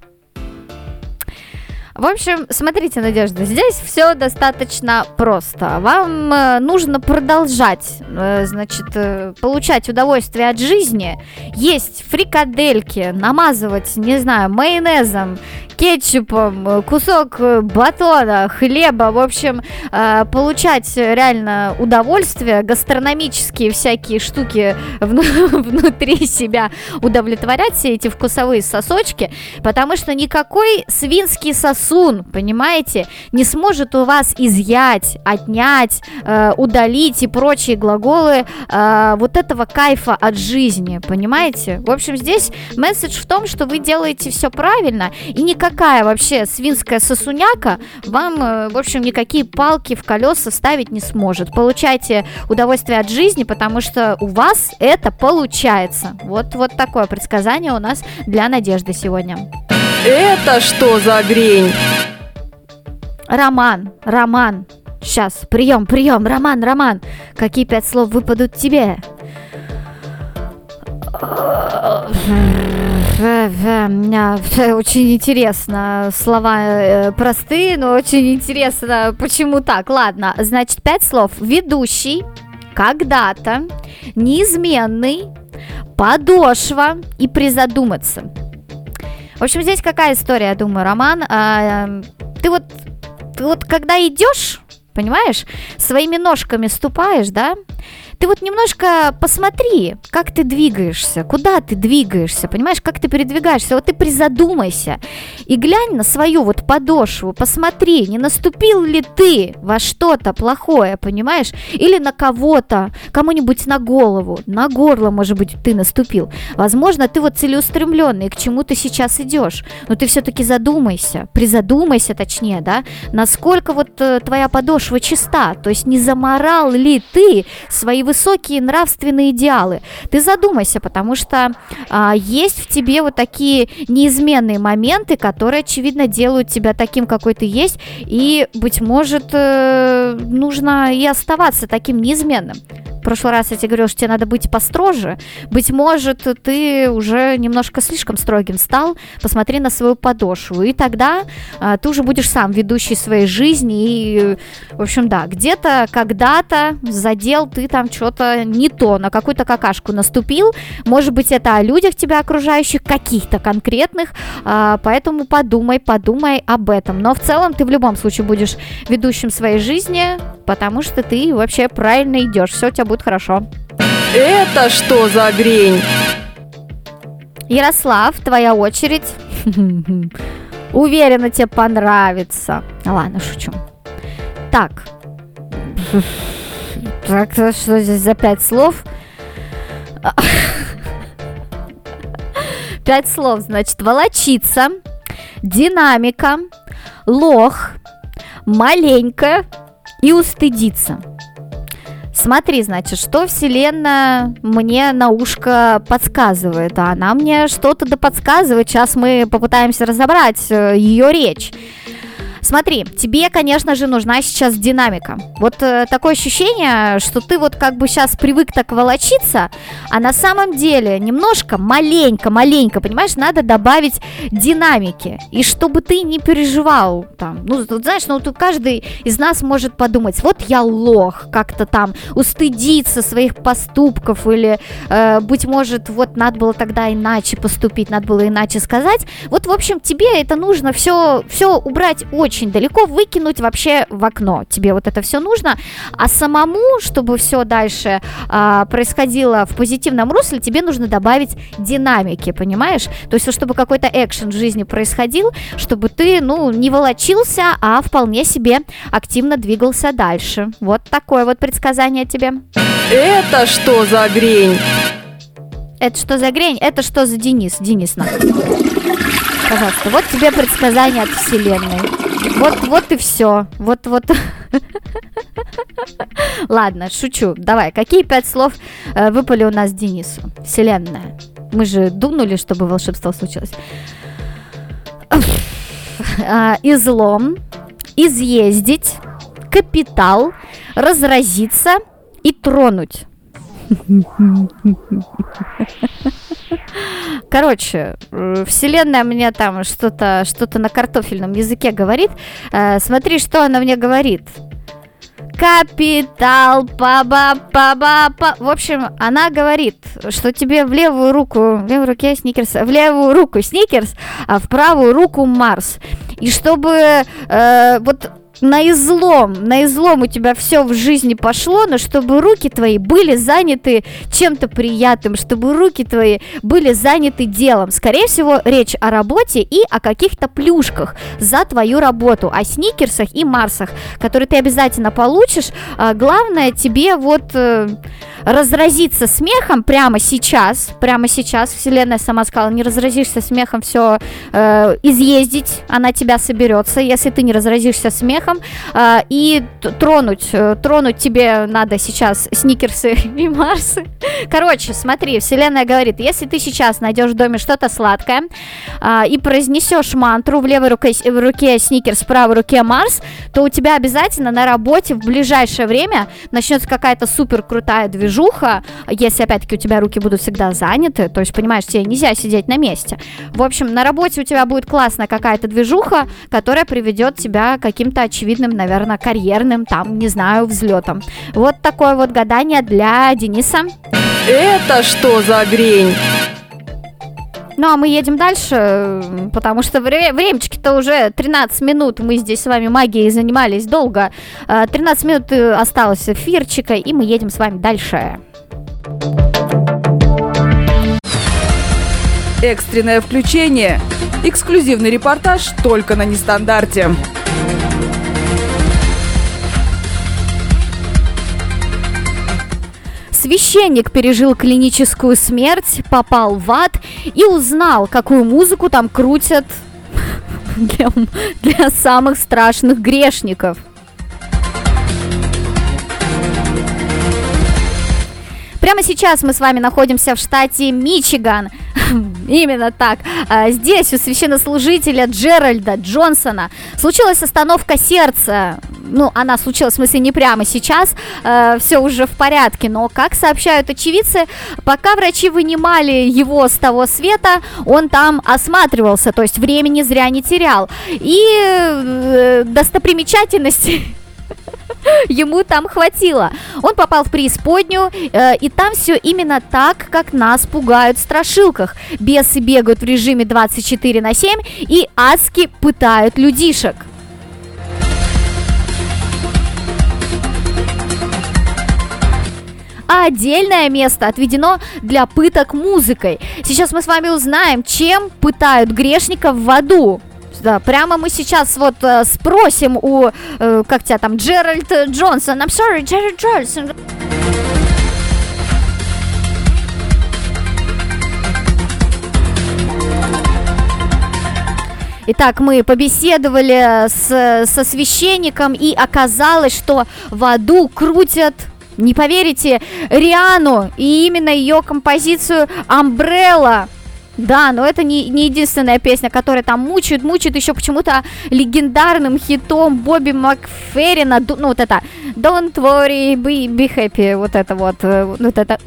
В общем, смотрите, Надежда, здесь все достаточно просто. Вам э, нужно продолжать, э, значит, э, получать удовольствие от жизни, есть фрикадельки, намазывать, не знаю, майонезом, кетчупом, кусок батона, хлеба, в общем, получать реально удовольствие, гастрономические всякие штуки вну- внутри себя удовлетворять, все эти вкусовые сосочки, потому что никакой свинский сосун, понимаете, не сможет у вас изъять, отнять, э, удалить и прочие глаголы э, вот этого кайфа от жизни, понимаете? В общем, здесь месседж в том, что вы делаете все правильно, и никакая вообще свинская сосуняка вам, э, в общем, никакие палки в колеса ставить не сможет. Получайте удовольствие от жизни, потому что у вас это получается. Вот, вот такое предсказание у нас для Надежды сегодня. Это что за грень? Роман, Роман. Сейчас, прием, прием, Роман, Роман. Какие пять слов выпадут тебе? Очень интересно. Слова э, простые, но очень интересно, почему так. Ладно, значит, пять слов. Ведущий, когда-то, неизменный, подошва и призадуматься. В общем, здесь какая история, я думаю, Роман? А, эм, ты вот, ты вот когда идешь, понимаешь, своими ножками ступаешь, да? Ты вот немножко посмотри, как ты двигаешься, куда ты двигаешься, понимаешь, как ты передвигаешься. Вот ты призадумайся и глянь на свою вот подошву, посмотри, не наступил ли ты во что-то плохое, понимаешь? Или на кого-то, кому-нибудь на голову, на горло, может быть, ты наступил. Возможно, ты вот целеустремленный, к чему ты сейчас идешь. Но ты все-таки задумайся, призадумайся точнее, да, насколько вот э, твоя подошва чиста, то есть не заморал ли ты свои высокие нравственные идеалы. Ты задумайся, потому что а, есть в тебе вот такие неизменные моменты, которые, очевидно, делают тебя таким, какой ты есть, и, быть может, э, нужно и оставаться таким неизменным. Прошлый раз я тебе говорила, что тебе надо быть построже. Быть может, ты уже немножко слишком строгим стал. Посмотри на свою подошву. И тогда а, ты уже будешь сам ведущий своей жизни. И, в общем, да, где-то, когда-то задел ты там что-то не то, на какую-то какашку наступил. Может быть, это о людях тебя окружающих, каких-то конкретных. А, поэтому подумай, подумай об этом. Но в целом ты в любом случае будешь ведущим своей жизни, потому что ты вообще правильно идешь. Все у тебя будет хорошо. Это что за грень? Ярослав, твоя очередь. Уверена, тебе понравится. Ладно, шучу. Так. Так, что здесь за пять слов? Пять слов, значит, волочиться, динамика, лох, маленько и устыдиться. Смотри, значит, что Вселенная мне на ушко подсказывает, а она мне что-то да подсказывает. Сейчас мы попытаемся разобрать э, ее речь. Смотри, тебе, конечно же, нужна сейчас динамика. Вот э, такое ощущение, что ты вот как бы сейчас привык так волочиться, а на самом деле немножко, маленько, маленько, понимаешь, надо добавить динамики. И чтобы ты не переживал там, ну, тут, знаешь, ну, тут каждый из нас может подумать, вот я лох, как-то там устыдиться своих поступков или, э, быть может, вот надо было тогда иначе поступить, надо было иначе сказать. Вот, в общем, тебе это нужно все, все убрать очень далеко, выкинуть вообще в окно. Тебе вот это все нужно. А самому, чтобы все дальше а, происходило в позитивном русле, тебе нужно добавить динамики, понимаешь? То есть, чтобы какой-то экшен в жизни происходил, чтобы ты, ну, не волочился, а вполне себе активно двигался дальше. Вот такое вот предсказание тебе. Это что за грень? Это что за грень? Это что за Денис? Денис, на. Пожалуйста, вот тебе предсказание от Вселенной. Вот, вот и все. Вот, вот. Ладно, шучу. Давай, какие пять слов э, выпали у нас Денису? Вселенная. Мы же дунули, чтобы волшебство случилось. А, Излом, изъездить, капитал, разразиться и тронуть. Короче, э, вселенная мне там что-то что на картофельном языке говорит. Э, смотри, что она мне говорит. Капитал, паба, паба, па. В общем, она говорит, что тебе в левую руку, в левой руке сникерс, в левую руку сникерс, а в правую руку Марс. И чтобы э, вот на излом, на излом у тебя все в жизни пошло, но чтобы руки твои были заняты чем-то приятным, чтобы руки твои были заняты делом. Скорее всего, речь о работе и о каких-то плюшках за твою работу, о сникерсах и марсах, которые ты обязательно получишь. А, главное тебе вот э, разразиться смехом прямо сейчас, прямо сейчас, вселенная сама сказала, не разразишься смехом, все э, изъездить, она тебя соберется, если ты не разразишься смехом, э, и тронуть, э, тронуть тебе надо сейчас сникерсы и марсы. Короче, смотри, вселенная говорит, если ты сейчас найдешь в доме что-то сладкое э, и произнесешь мантру в левой руке, в руке сникерс, в правой руке марс, то у тебя обязательно на работе в ближайшее время начнется какая-то супер крутая движуха, движуха, если опять-таки у тебя руки будут всегда заняты, то есть, понимаешь, тебе нельзя сидеть на месте. В общем, на работе у тебя будет классная какая-то движуха, которая приведет тебя к каким-то очевидным, наверное, карьерным, там, не знаю, взлетом. Вот такое вот гадание для Дениса. Это что за грень? Ну, а мы едем дальше, потому что вре- времечки-то уже 13 минут. Мы здесь с вами магией занимались долго. 13 а, минут э, осталось эфирчика, и мы едем с вами дальше. Экстренное включение. Эксклюзивный репортаж только на нестандарте. Священник пережил клиническую смерть, попал в ад и узнал, какую музыку там крутят для, для самых страшных грешников. Прямо сейчас мы с вами находимся в штате Мичиган. Именно так. А, здесь у священнослужителя Джеральда Джонсона случилась остановка сердца ну, она случилась, в смысле, не прямо сейчас, э, все уже в порядке, но, как сообщают очевидцы, пока врачи вынимали его с того света, он там осматривался, то есть времени зря не терял. И э, достопримечательности ему там хватило. Он попал в преисподнюю, э, и там все именно так, как нас пугают в страшилках. Бесы бегают в режиме 24 на 7 и адски пытают людишек. а отдельное место отведено для пыток музыкой. Сейчас мы с вами узнаем, чем пытают грешников в аду. Да, прямо мы сейчас вот э, спросим у, э, как тебя там, Джеральд Джонсон. I'm sorry, Джеральд Джонсон. Итак, мы побеседовали с, со священником, и оказалось, что в аду крутят не поверите, Риану и именно ее композицию Umbrella. Да, но это не, не единственная песня, которая там мучает, мучает еще почему-то легендарным хитом Бобби Макферрина, ну вот это Don't worry, be, be happy, вот это вот, э, вот это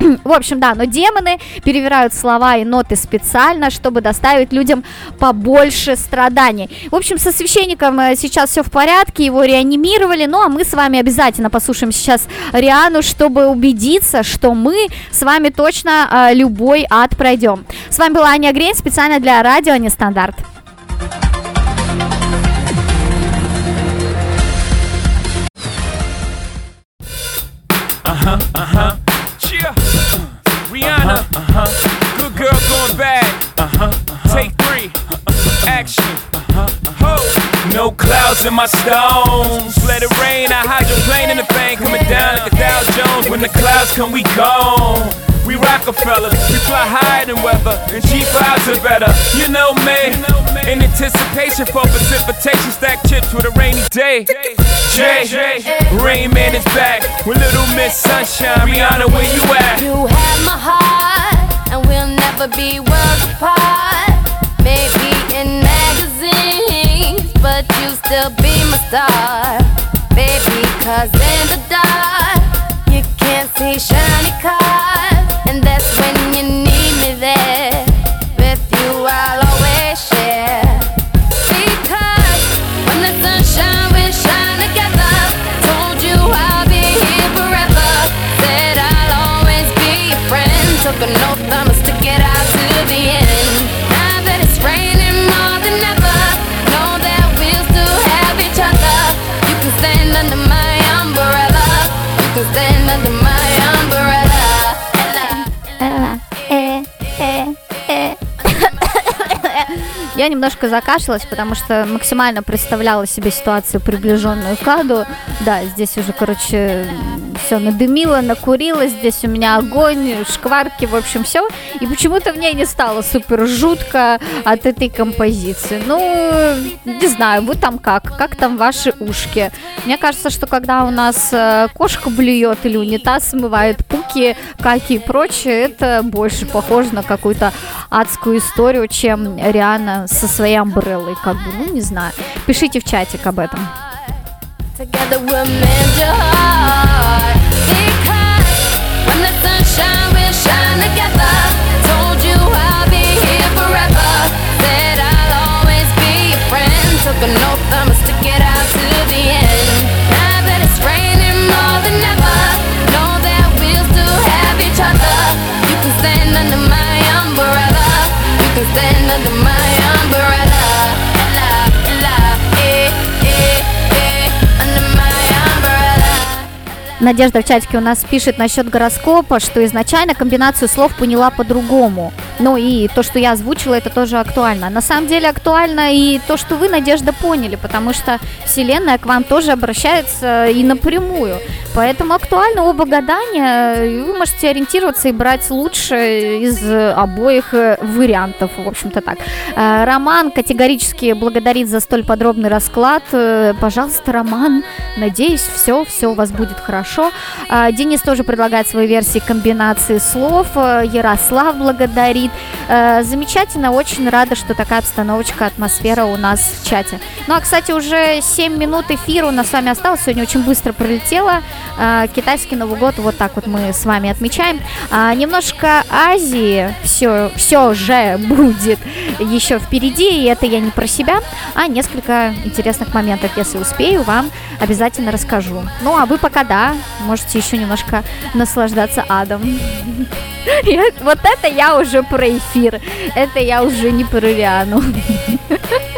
в общем, да, но демоны перевирают слова и ноты специально, чтобы доставить людям побольше страданий. В общем, со священником э, сейчас все в порядке, его реанимировали, ну а мы с вами обязательно послушаем сейчас Риану, чтобы убедиться, что мы с вами точно э, любой ад пройдем. С вами была Аня Грейн, специально для радио Нестандарт. Uh-huh, uh-huh. Cheer. Uh, Rihanna. Uh-huh, uh-huh. Good girl going bad. Uh-huh, uh-huh. Take three. Uh-huh. Action. Uh-huh, uh-huh. No clouds in my stones. Let it rain. I hydroplane in the thing coming down like a Dow Jones. When the clouds come, we gone. We Rockefellers, we fly higher than weather, and cheap vibes are better. You know me, in anticipation for precipitation, stack chips with a rainy day. Jay, Rain Man is back with Little Miss Sunshine. Rihanna, where you at? You have my heart, and we'll never be worlds apart. Maybe in still be my star, baby. Cause in the dark, you can't see shiny cars, and that's when you need me there. With you, I'll always share. Because when the sunshine we shine together, told you I'll be here forever. Said I'll always be your friend. Took an oath, I'ma stick it out to the end. Я немножко закашлялась, потому что максимально представляла себе ситуацию, приближенную к аду. Да, здесь уже, короче, все надымило, накурила, здесь у меня огонь, шкварки, в общем, все. И почему-то мне не стало супер жутко от этой композиции. Ну, не знаю, вы там как? Как там ваши ушки? Мне кажется, что когда у нас э, кошка блюет или унитаз смывает пуки, каки и прочее, это больше похоже на какую-то адскую историю, чем реально со своей амбреллой, как бы, ну, не знаю. Пишите в чатик об этом. Together we'll mend your heart. Надежда в чатике у нас пишет насчет гороскопа, что изначально комбинацию слов поняла по-другому. Ну и то, что я озвучила, это тоже актуально. На самом деле актуально и то, что вы, Надежда, поняли, потому что Вселенная к вам тоже обращается и напрямую. Поэтому актуально оба гадания, и вы можете ориентироваться и брать лучше из обоих э, вариантов, в общем-то так. Э, Роман категорически благодарит за столь подробный расклад. Э, Пожалуйста, Роман, надеюсь, все, все у вас будет хорошо. А, Денис тоже предлагает свои версии комбинации слов. Э, Ярослав благодарит. Э, Замечательно, очень рада, что такая обстановочка, атмосфера у нас в чате. Ну а, кстати, уже 7 минут эфира у нас с вами осталось. Сегодня очень быстро пролетело. Китайский Новый год вот так вот мы с вами отмечаем. А, Немножко Азии все, все же будет еще впереди. И это я не про себя, а несколько интересных моментов. Если успею, вам обязательно расскажу. Ну а вы пока да, можете еще немножко наслаждаться адом. Вот это я уже про эфир. Это я уже не про Риану.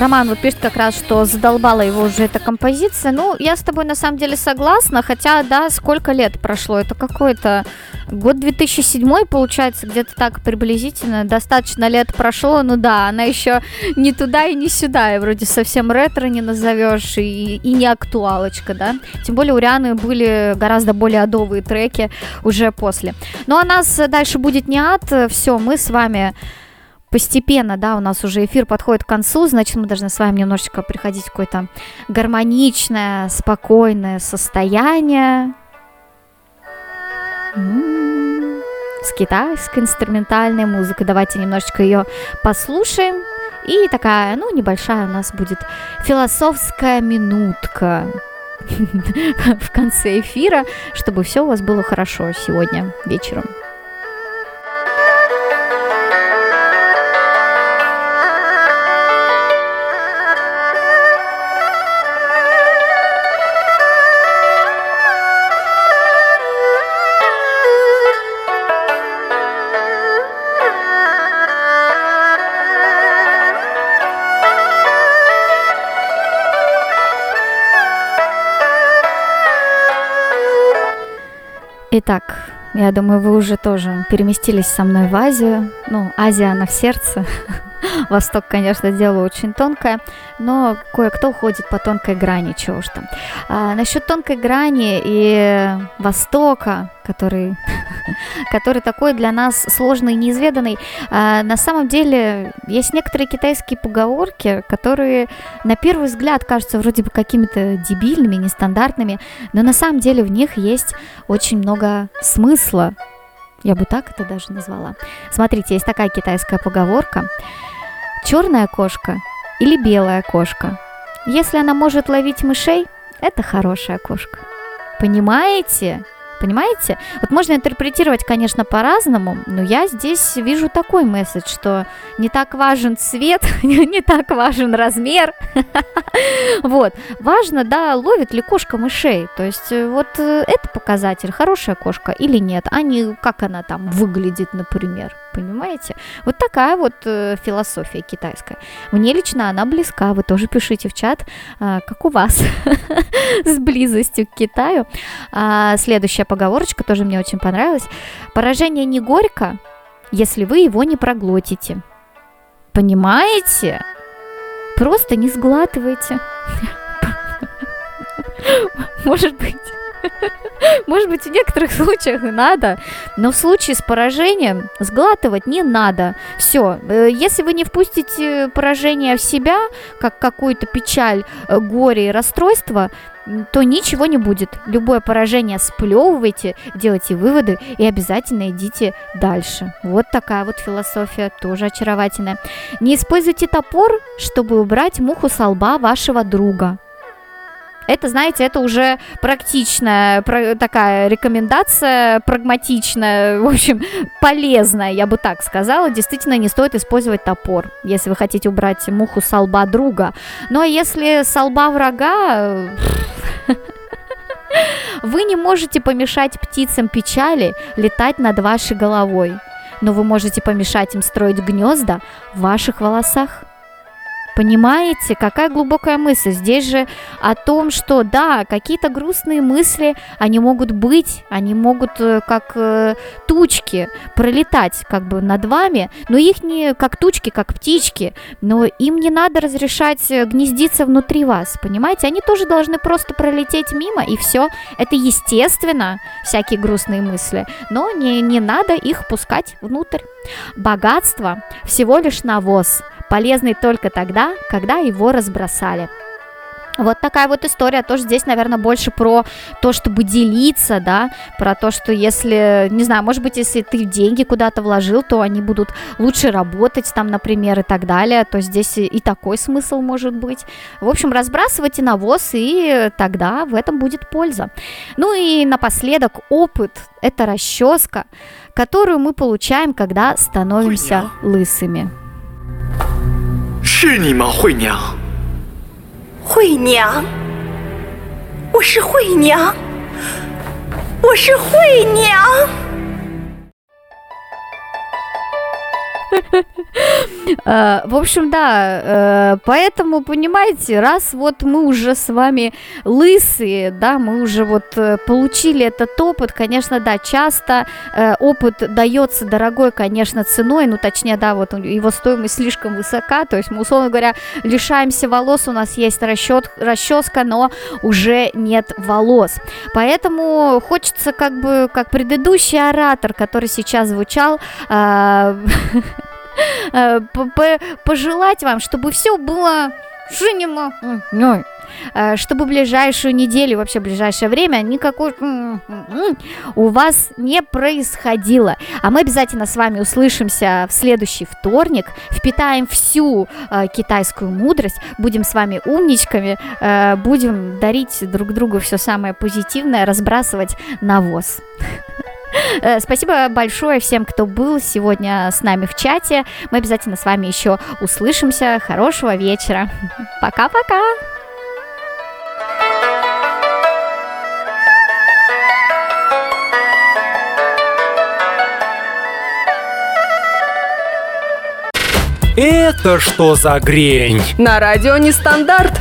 Роман вот пишет как раз, что задолбала его уже эта композиция. Ну, я с тобой на самом деле согласна, хотя, да, сколько лет прошло? Это какой-то год 2007 получается, где-то так приблизительно. Достаточно лет прошло, ну да, она еще не туда и не сюда, и вроде совсем ретро не назовешь, и, и не актуалочка, да. Тем более у Рианы были гораздо более адовые треки уже после. Ну, а нас дальше будет не ад, все, мы с вами постепенно, да, у нас уже эфир подходит к концу, значит, мы должны с вами немножечко приходить в какое-то гармоничное, спокойное состояние. М, С китайской инструментальной музыкой. Давайте немножечко ее послушаем. И такая, ну, небольшая у нас будет философская минутка в конце эфира, чтобы все у вас было хорошо сегодня вечером. Итак, я думаю, вы уже тоже переместились со мной в Азию. Ну, Азия, она в сердце. Восток, конечно, дело очень тонкое, но кое-кто ходит по тонкой грани, чего уж там. А, насчет тонкой грани и Востока, который, который такой для нас сложный и неизведанный, а, на самом деле есть некоторые китайские поговорки, которые на первый взгляд кажутся вроде бы какими-то дебильными, нестандартными, но на самом деле в них есть очень много смысла. Я бы так это даже назвала. Смотрите, есть такая китайская поговорка. черная кошка или белая кошка. Если она может ловить мышей, это хорошая кошка. Понимаете? Понимаете? Вот можно интерпретировать, конечно, по-разному, но я здесь вижу такой месседж, что не так важен цвет, не так важен размер. Вот. Важно, да, ловит ли кошка мышей. То есть э, вот э, это показатель, хорошая кошка или нет, а не как она там выглядит, например. Понимаете? Вот такая вот э, философия китайская. Мне лично она близка. Вы тоже пишите в чат, э, как у вас с близостью к Китаю. А, следующая поговорочка тоже мне очень понравилась. Поражение не горько, если вы его не проглотите. Понимаете? Просто не сглатывайте. Может быть. Может быть, в некоторых случаях надо, но в случае с поражением сглатывать не надо. Все, если вы не впустите поражение в себя, как какую-то печаль, э, горе и расстройство, то ничего не будет. Любое поражение сплевывайте, делайте выводы и обязательно идите дальше. Вот такая вот философия, тоже очаровательная. Не используйте топор, чтобы убрать муху со лба вашего друга. Это, знаете, это уже практичная такая рекомендация, прагматичная, в общем, полезная, я бы так сказала. Действительно, не стоит использовать топор, если вы хотите убрать муху со лба друга. Ну а если со лба врага, вы не можете помешать птицам печали летать над вашей головой, но вы можете помешать им строить гнезда в ваших волосах. Понимаете, какая глубокая мысль? Здесь же о том, что да, какие-то грустные мысли, они могут быть, они могут э, как э, тучки пролетать как бы над вами, но их не как тучки, как птички, но им не надо разрешать э, гнездиться внутри вас, понимаете? Они тоже должны просто пролететь мимо, и все. Это естественно, всякие грустные мысли, но не, не надо их пускать внутрь. Богатство всего лишь навоз, полезный только тогда, когда его разбросали. Вот такая вот история, тоже здесь, наверное, больше про то, чтобы делиться, да, про то, что если, не знаю, может быть, если ты деньги куда-то вложил, то они будут лучше работать там, например, и так далее, то здесь и и такой смысл может быть. В общем, разбрасывайте навоз, и тогда в этом будет польза. Ну и напоследок, опыт – это расческа, которую мы получаем, когда становимся лысыми. 是你吗，惠娘？惠娘，我是惠娘，我是惠娘。В общем, да, э, поэтому, понимаете, раз вот мы уже с вами лысые, да, мы уже вот э, получили этот опыт, конечно, да, часто э, опыт дается дорогой, конечно, ценой, ну, точнее, да, вот его стоимость слишком высока, то есть мы, условно говоря, лишаемся волос, у нас есть расчет, расческа, но уже нет волос. Поэтому хочется как бы, как предыдущий оратор, который сейчас звучал, э, пожелать вам, чтобы все было ну, э, чтобы ближайшую неделю, вообще ближайшее время никакой м, м, м, у вас не происходило. А мы обязательно с вами услышимся в следующий вторник, впитаем всю э, китайскую мудрость, будем с вами умничками, э, будем дарить друг другу все самое позитивное, разбрасывать навоз. Э, Спасибо большое всем, кто был сегодня с нами в чате. Мы обязательно с вами еще услышимся. Хорошего вечера. Пока-пока. Это что за грень? На радио Нестандарт.